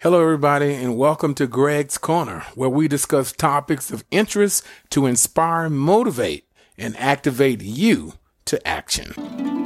Hello, everybody, and welcome to Greg's Corner, where we discuss topics of interest to inspire, motivate, and activate you to action.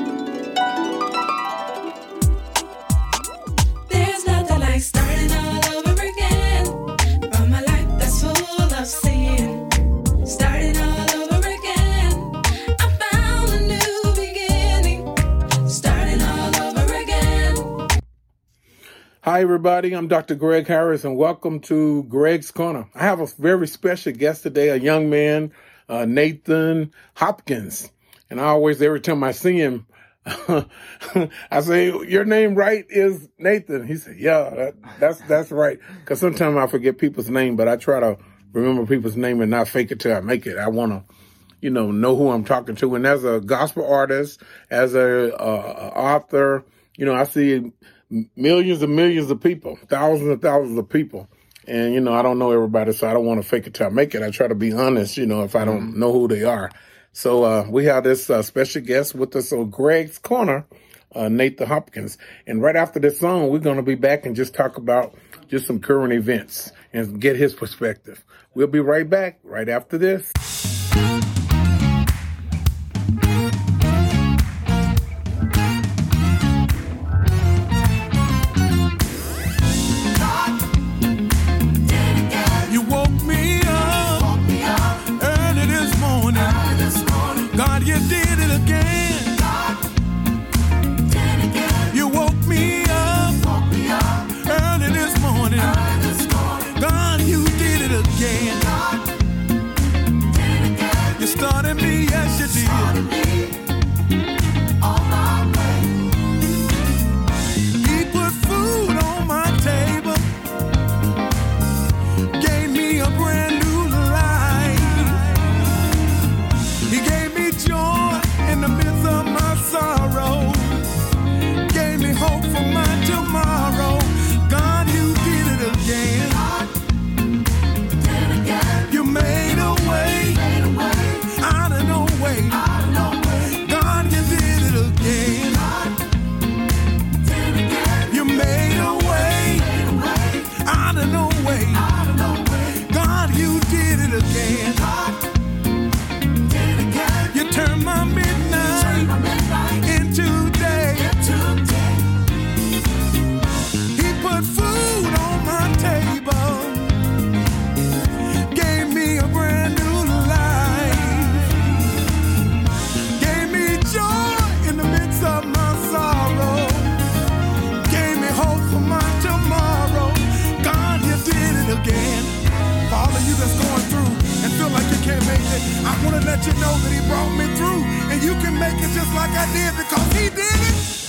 Hi, everybody. I'm Dr. Greg Harris, and welcome to Greg's Corner. I have a very special guest today, a young man, uh, Nathan Hopkins. And I always, every time I see him, I say, "Your name right is Nathan." He said, "Yeah, that, that's that's right." Because sometimes I forget people's name, but I try to remember people's name and not fake it till I make it. I want to you know, know who I'm talking to. And as a gospel artist, as a uh, author, you know, I see millions and millions of people, thousands and thousands of people. And, you know, I don't know everybody, so I don't want to fake it till I make it. I try to be honest, you know, if I don't know who they are. So uh, we have this uh, special guest with us on Greg's Corner, uh, Nathan Hopkins. And right after this song, we're going to be back and just talk about just some current events and get his perspective. We'll be right back right after this. You know that He brought me through. And you can make it just like I did because He did it.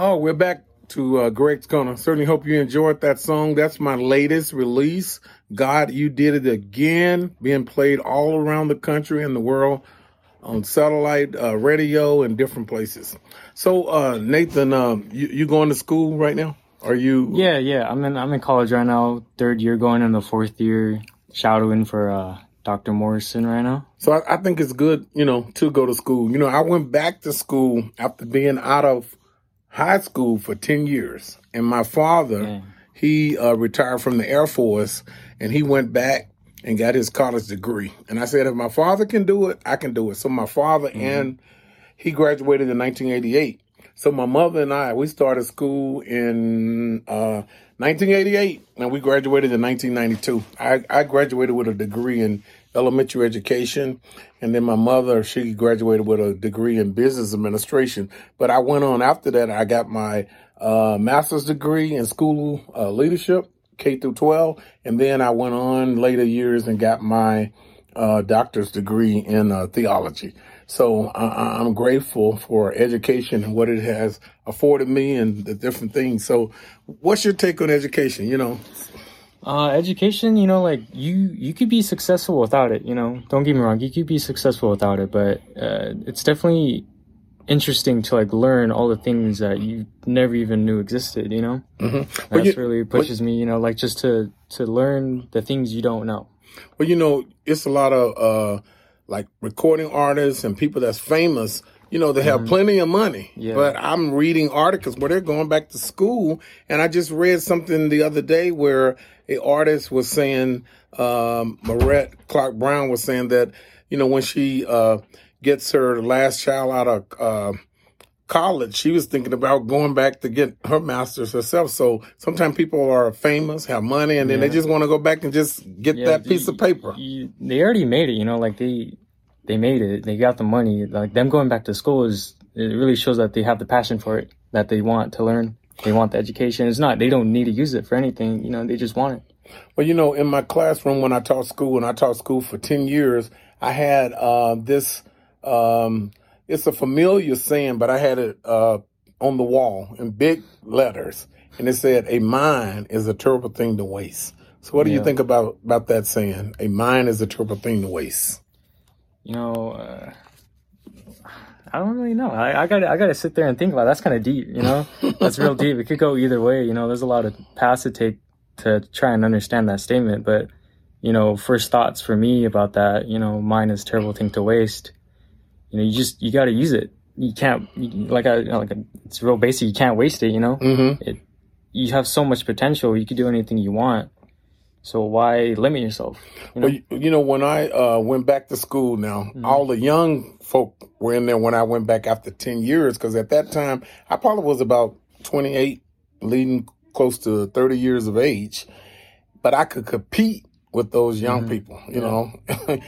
Oh, we're back to uh, Greg's Corner. Certainly hope you enjoyed that song. That's my latest release. God, you did it again, being played all around the country and the world on satellite uh, radio and different places. So, uh, Nathan, um, you, you going to school right now? Are you? Yeah, yeah. I'm in I'm in college right now, third year, going in the fourth year, shadowing for uh, Dr. Morrison right now. So I, I think it's good, you know, to go to school. You know, I went back to school after being out of high school for 10 years. And my father, he uh, retired from the Air Force and he went back and got his college degree. And I said, if my father can do it, I can do it. So my father and he graduated in 1988. So my mother and I, we started school in uh, 1988 and we graduated in 1992. I, I graduated with a degree in elementary education. And then my mother, she graduated with a degree in business administration. But I went on after that. I got my uh, master's degree in school uh, leadership, K through 12. And then I went on later years and got my uh, doctor's degree in uh, theology. So I, I'm grateful for education and what it has afforded me and the different things. So, what's your take on education? You know, Uh, education, you know, like you you could be successful without it. You know, don't get me wrong, you could be successful without it, but uh, it's definitely interesting to like learn all the things that you never even knew existed. You know, that's you- really pushes me. You know, like just to to learn the things you don't know. Well, you know, it's a lot of uh like recording artists and people that's famous. You know, they have plenty of money. Yeah. But I'm reading articles where they're going back to school, and I just read something the other day where a artist was saying, um, Marette Clark Brown was saying that, you know, when she uh gets her last child out of uh college, she was thinking about going back to get her master's herself. So sometimes people are famous, have money, and then they just want to go back and just get Yeah, that piece of paper. You, they already made it. You know, like they they made it. They got the money. Like them going back to school is it really shows that they have the passion for it. That they want to learn. They want the education. It's not. They don't need to use it for anything. You know, they just want it. Well, you know, in my classroom when I taught school, and I taught school for 10 years, I had uh, this, um, it's a familiar saying, but I had it uh, on the wall in big letters. And it said, a mind is a terrible thing to waste. So what do you think about, about that saying? A mind is a terrible thing to waste. You know, uh, I don't really know. I, I got I got to sit there and think about. It. That's kind of deep. You know, that's real deep. It could go either way. You know, there's a lot of paths to take to try and understand that statement. But you know, first thoughts for me about that. You know, mine is a terrible thing to waste. You know, you just you got to use it. You can't like I like it's real basic. You can't waste it. You know, Mm-hmm. it you have so much potential. You could do anything you want. So why limit yourself? You know? Well, you, you know, when I uh, went back to school now, Mm-hmm. all the young folk were in there when I went back after 10 years, because at that time, I probably was about 28, leading close to 30 years of age. But I could compete with those young Mm-hmm. people, you know.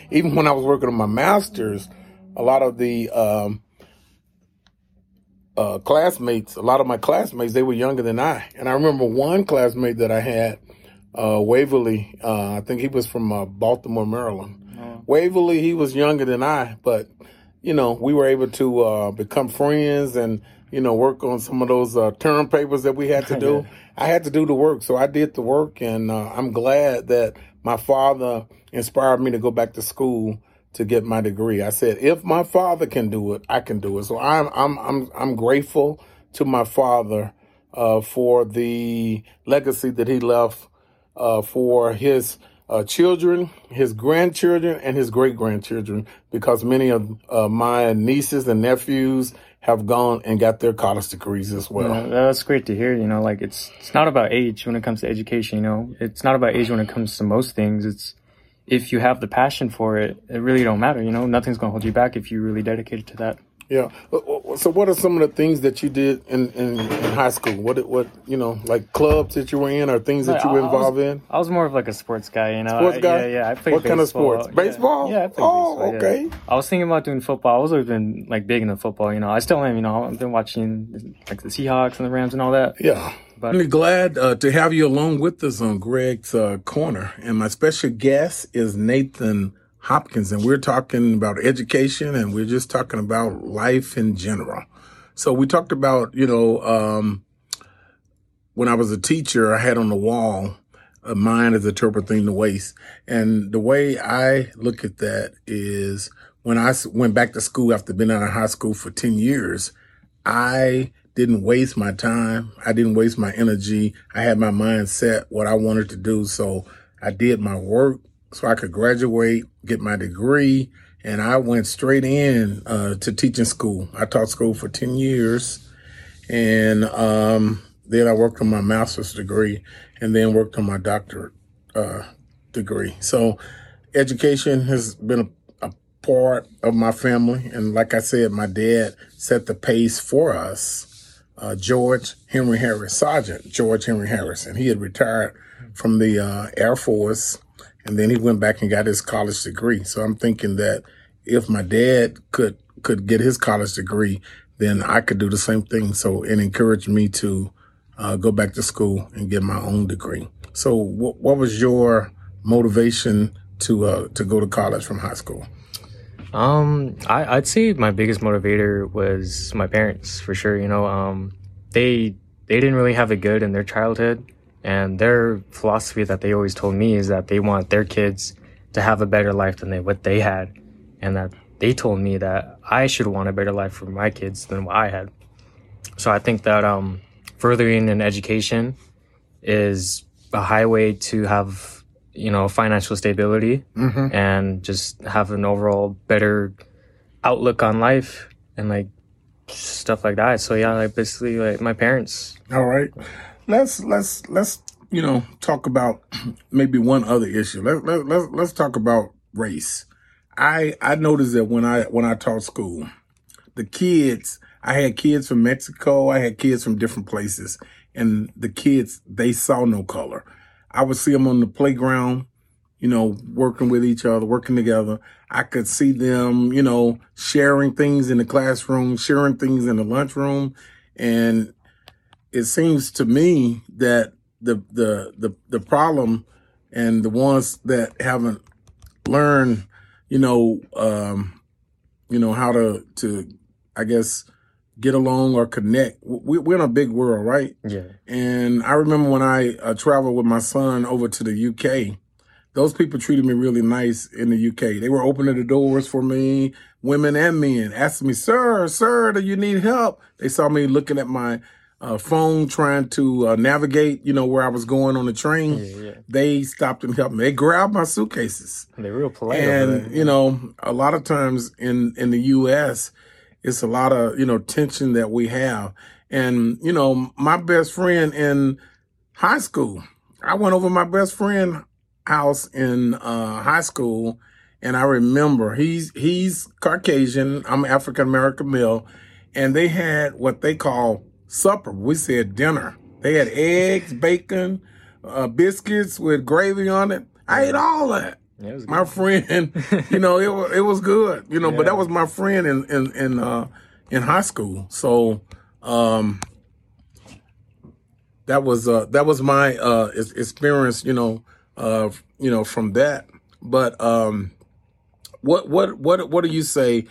Even when I was working on my master's, a lot of the um, uh, classmates, a lot of my classmates, they were younger than I. And I remember one classmate that I had, uh, Waverly, uh, I think he was from uh, Baltimore, Maryland. Waverly, he was younger than I, but, you know, we were able to uh, become friends and, you know, work on some of those uh, term papers that we had to do. I had to do the work, so I did the work, and uh, I'm glad that my father inspired me to go back to school to get my degree. I said, if my father can do it, I can do it. So I'm I'm I'm I'm grateful to my father uh, for the legacy that he left uh, for his uh, children, his grandchildren, and his great grandchildren, because many of uh, my nieces and nephews have gone and got their college degrees as well. Yeah, that's great to hear. You know, like it's it's not about age when it comes to education. You know, it's not about age when it comes to most things. It's if you have the passion for it, it really don't matter. You know, nothing's gonna hold you back if you really dedicated to that. Yeah. So, what are some of the things that you did in, in, in high school? What what you know, like clubs that you were in, or things that you were I- I was- involved in? I was more of like a sports guy. You know, Sports I- guy? Yeah, yeah. I played. What kind of sports? Yeah. Baseball? Yeah, I played Oh, baseball. yeah. okay. I was thinking about doing football. I was always been like big into football. You know, I still am. You know, I've been watching like the Seahawks and the Rams and all that. Yeah. But- I'm glad uh, to have you along with us on Greg's uh, Corner. And my special guest is Nathan Hopkins. And we're talking about education and we're just talking about life in general. So we talked about, you know, um, when I was a teacher, I had on the wall, a mind is a terrible thing to waste. And the way I look at that is when I went back to school after being out of high school for 10 years, I didn't waste my time. I didn't waste my energy. I had my mind set what I wanted to do. So I did my work so I could graduate, get my degree, and I went straight in uh, to teaching school. I taught school for 10 years and um, then I worked on my master's degree and then worked on my doctorate uh, degree. So education has been a, a part of my family. And like I said, my dad set the pace for us. Uh, George Henry Harris, Sergeant George Henry Harris, and he had retired from the uh, Air Force, and then he went back and got his college degree. So I'm thinking that if my dad could could get his college degree, then I could do the same thing. So it encouraged me to uh, go back to school and get my own degree. So what, what was your motivation to uh, to go to college from high school? Um, I, I'd say my biggest motivator was my parents for sure. You know, um, they they didn't really have it good in their childhood, and their philosophy that they always told me is that they want their kids to have a better life than they what they had, and that they told me that I should want a better life for my kids than what I had. So I think that um, furthering an education is a highway to have you know financial stability and just have an overall better outlook on life and like stuff like that. So yeah, like basically like my parents. All right, let's let's let's you know talk about maybe one other issue. Let let let's, let's talk about race. I I noticed that when I when I taught school, the kids I had kids from Mexico, I had kids from different places, and the kids they saw no color. I would see them on the playground, you know, working with each other, working together. I could see them, you know, sharing things in the classroom, sharing things in the lunchroom, and it seems to me that the the the the problem and the ones that haven't learned, you know, um, you know how to to I guess get along or connect. We, we're in a big world, right? Yeah. And I remember when I uh, traveled with my son over to the UK, those people treated me really nice in the UK. They were opening the doors for me, women and men, asking me, "Sir, sir, do you need help?" They saw me looking at my uh, phone, trying to uh, navigate, you know, where I was going on the train. Yeah, yeah. They stopped and helped me. They grabbed my suitcases They're real polite. and you know a lot of times in in the us it's a lot of you know tension that we have and you know my best friend in high school i went over my best friend house in uh high school and i remember he's he's caucasian i'm african american male and they had what they call supper we said dinner they had eggs bacon uh, biscuits with gravy on it i ate all that Yeah, it was good. my friend, you know, it was it was good, you know, but that was my friend in in in uh in high school. So um that was uh that was my uh experience, you know, uh you know, from that. But um what what what what do you say,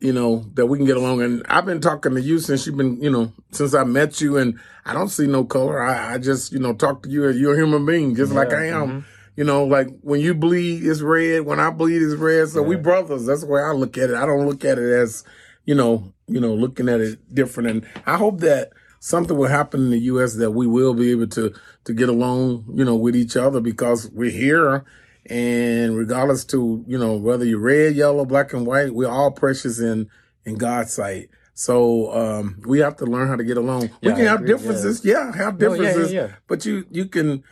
you know, that we can get along? And I've been talking to you since you've been, you know, since I met you and I don't see no color. I, I just, you know, talk to you as you're a human being, just like I am. Mm-hmm. You know, like when you bleed, it's red. When I bleed, it's red. So we brothers. That's the way I look at it. I don't look at it as, you know, you know, looking at it different. And I hope that something will happen in the U.S. that we will be able to to get along, you know, with each other because we're here. And regardless to you know whether you're red, yellow, black, and white, we're all precious in in God's sight. So um, we have to learn how to get along. we can I have agree, differences, yeah, have No, yeah, yeah, differences, yeah. but you you can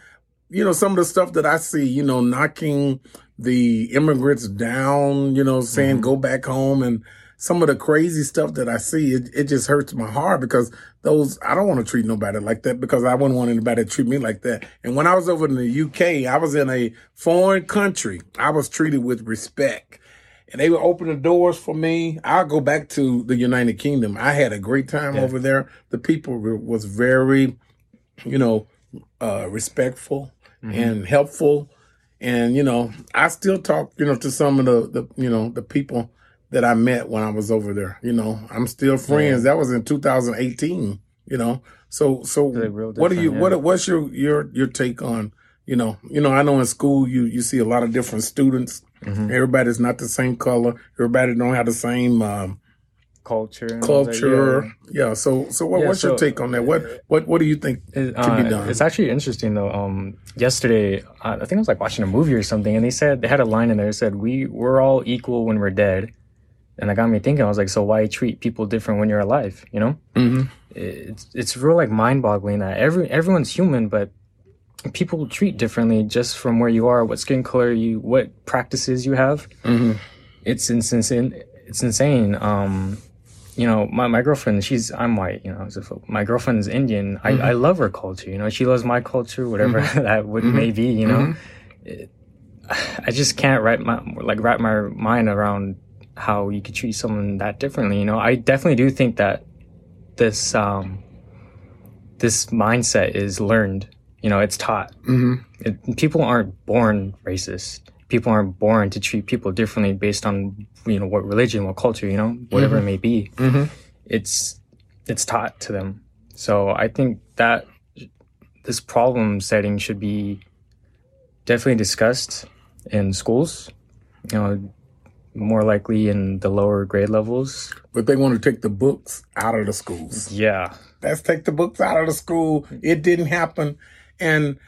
you know, some of the stuff that I see, you know, knocking the immigrants down, you know, saying Mm-hmm. go back home and some of the crazy stuff that I see, it, it just hurts my heart because those, I don't want to treat nobody like that because I wouldn't want anybody to treat me like that. And when I was over in the UK, I was in a foreign country. I was treated with respect and they would open the doors for me. I'll go back to the United Kingdom. I had a great time Yeah. over there. The people were, was very, you know, uh, respectful and helpful. And, you know, I still talk, you know, to some of the, the, you know, the people that I met when I was over there. You know, I'm still friends. That was in 2018, you know. So, so what do you, yeah. what, what's your, your, your take on, you know, you know, I know in school you, you see a lot of different students Everybody's not the same color. Everybody don't have the same um, Culture. that, culture. Yeah. So, so what, Yeah, what's your take on that? What, what, what do you think It, can be uh, done? It's actually interesting though. Um, yesterday, uh, I think I was like watching a movie or something, and they said they had a line in there that said, "We we're all equal when we're dead," and that got me thinking. I was like, "So why treat people different when you're alive?" You know, Mhm. it's it's real like mind boggling that every everyone's human, but people treat differently just from where you are, what skin color you, what practices you have. Mhm. It's insane. It's insane. Um, you know, my, my girlfriend, she's, I'm white, you know, so my girlfriend is Indian. I, I love her culture, you know, she loves my culture, whatever that would may be, you know. It- I just can't wrap my, like, wrap my mind around how you could treat someone that differently, you know. I definitely do think that this, um, this mindset is learned, you know, it's taught. Mhm. It, people aren't born racist. People aren't born to treat people differently based on you know what religion, what culture, you know, whatever it may be. Mhm. It's it's taught to them. So I think that this problem setting should be definitely discussed in schools. You know, more likely in the lower grade levels. But they want to take the books out of the schools. Yeah, Let's take the books out of the school. It didn't happen. And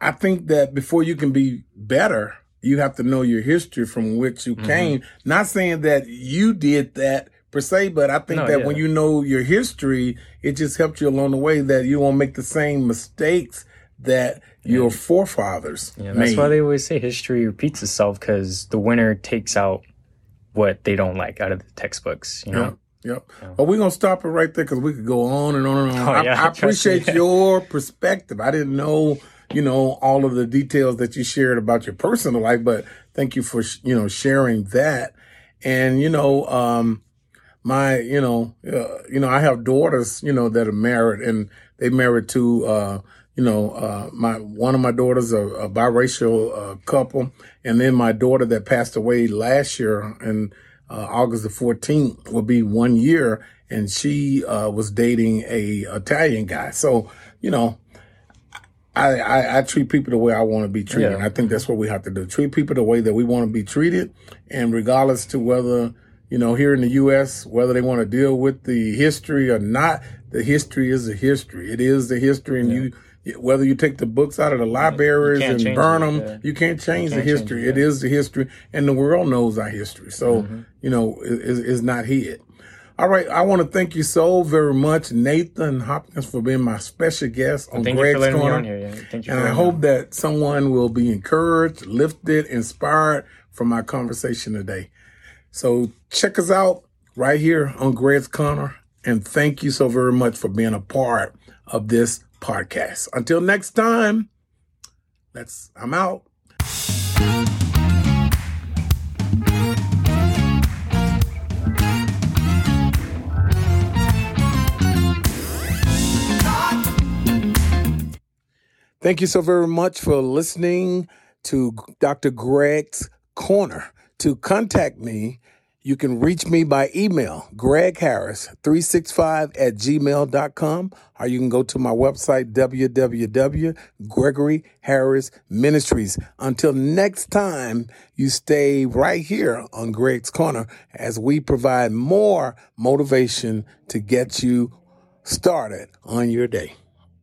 I think that before you can be better, you have to know your history from which you mm-hmm. came. Not saying that you did that per se, but I think No, that yeah. when you know your history, it just helps you along the way that you won't make the same mistakes that your forefathers yeah. That's made. why they always say history repeats itself because the winner takes out what they don't like out of the textbooks. You know. Yep. Yep. But we're gonna stop it right there because we could go on and on and on. Oh, I, yeah, I me. appreciate your perspective. I didn't know, you know, all of the details that you shared about your personal life, but thank you for sh- you know sharing that. And you know, um, my you know, uh, you know, I have daughters, you know, that are married and they married to. uh you know, uh, my one of my daughters a, a biracial uh, couple, and then my daughter that passed away last year and uh, August the 14th will be one year, and she uh, was dating a Italian guy. So, you know, I, I, I treat people the way I want to be treated. Yeah. And I think that's what we have to do. Treat people the way that we want to be treated. And regardless to whether, you know, here in the U.S., whether they want to deal with the history or not, the history is the history. It is the history. And you, whether you take the books out of the libraries and burn them, yeah. you can't change the can't change history. it, It yeah. is the history. And the world knows our history. So, Mm-hmm. you know, it is is not hid. All right. I want to thank you so very much, Nathan Hopkins, for being my special guest on Thank you Greg's Corner. me on here. Yeah. Thank you. And I hope on. that someone will be encouraged, lifted, inspired from my conversation today. So check us out right here on Greg's Corner. And thank you so very much for being a part of this podcast. Until next time, let's, I'm out. Thank you so very much for listening to Dr. Greg's Corner. To contact me, you can reach me by email, Greg Harris 365 at gmail.com, or you can go to my website, www.gregoryharrisministries. Until next time, you stay right here on Greg's Corner as we provide more motivation to get you started on your day.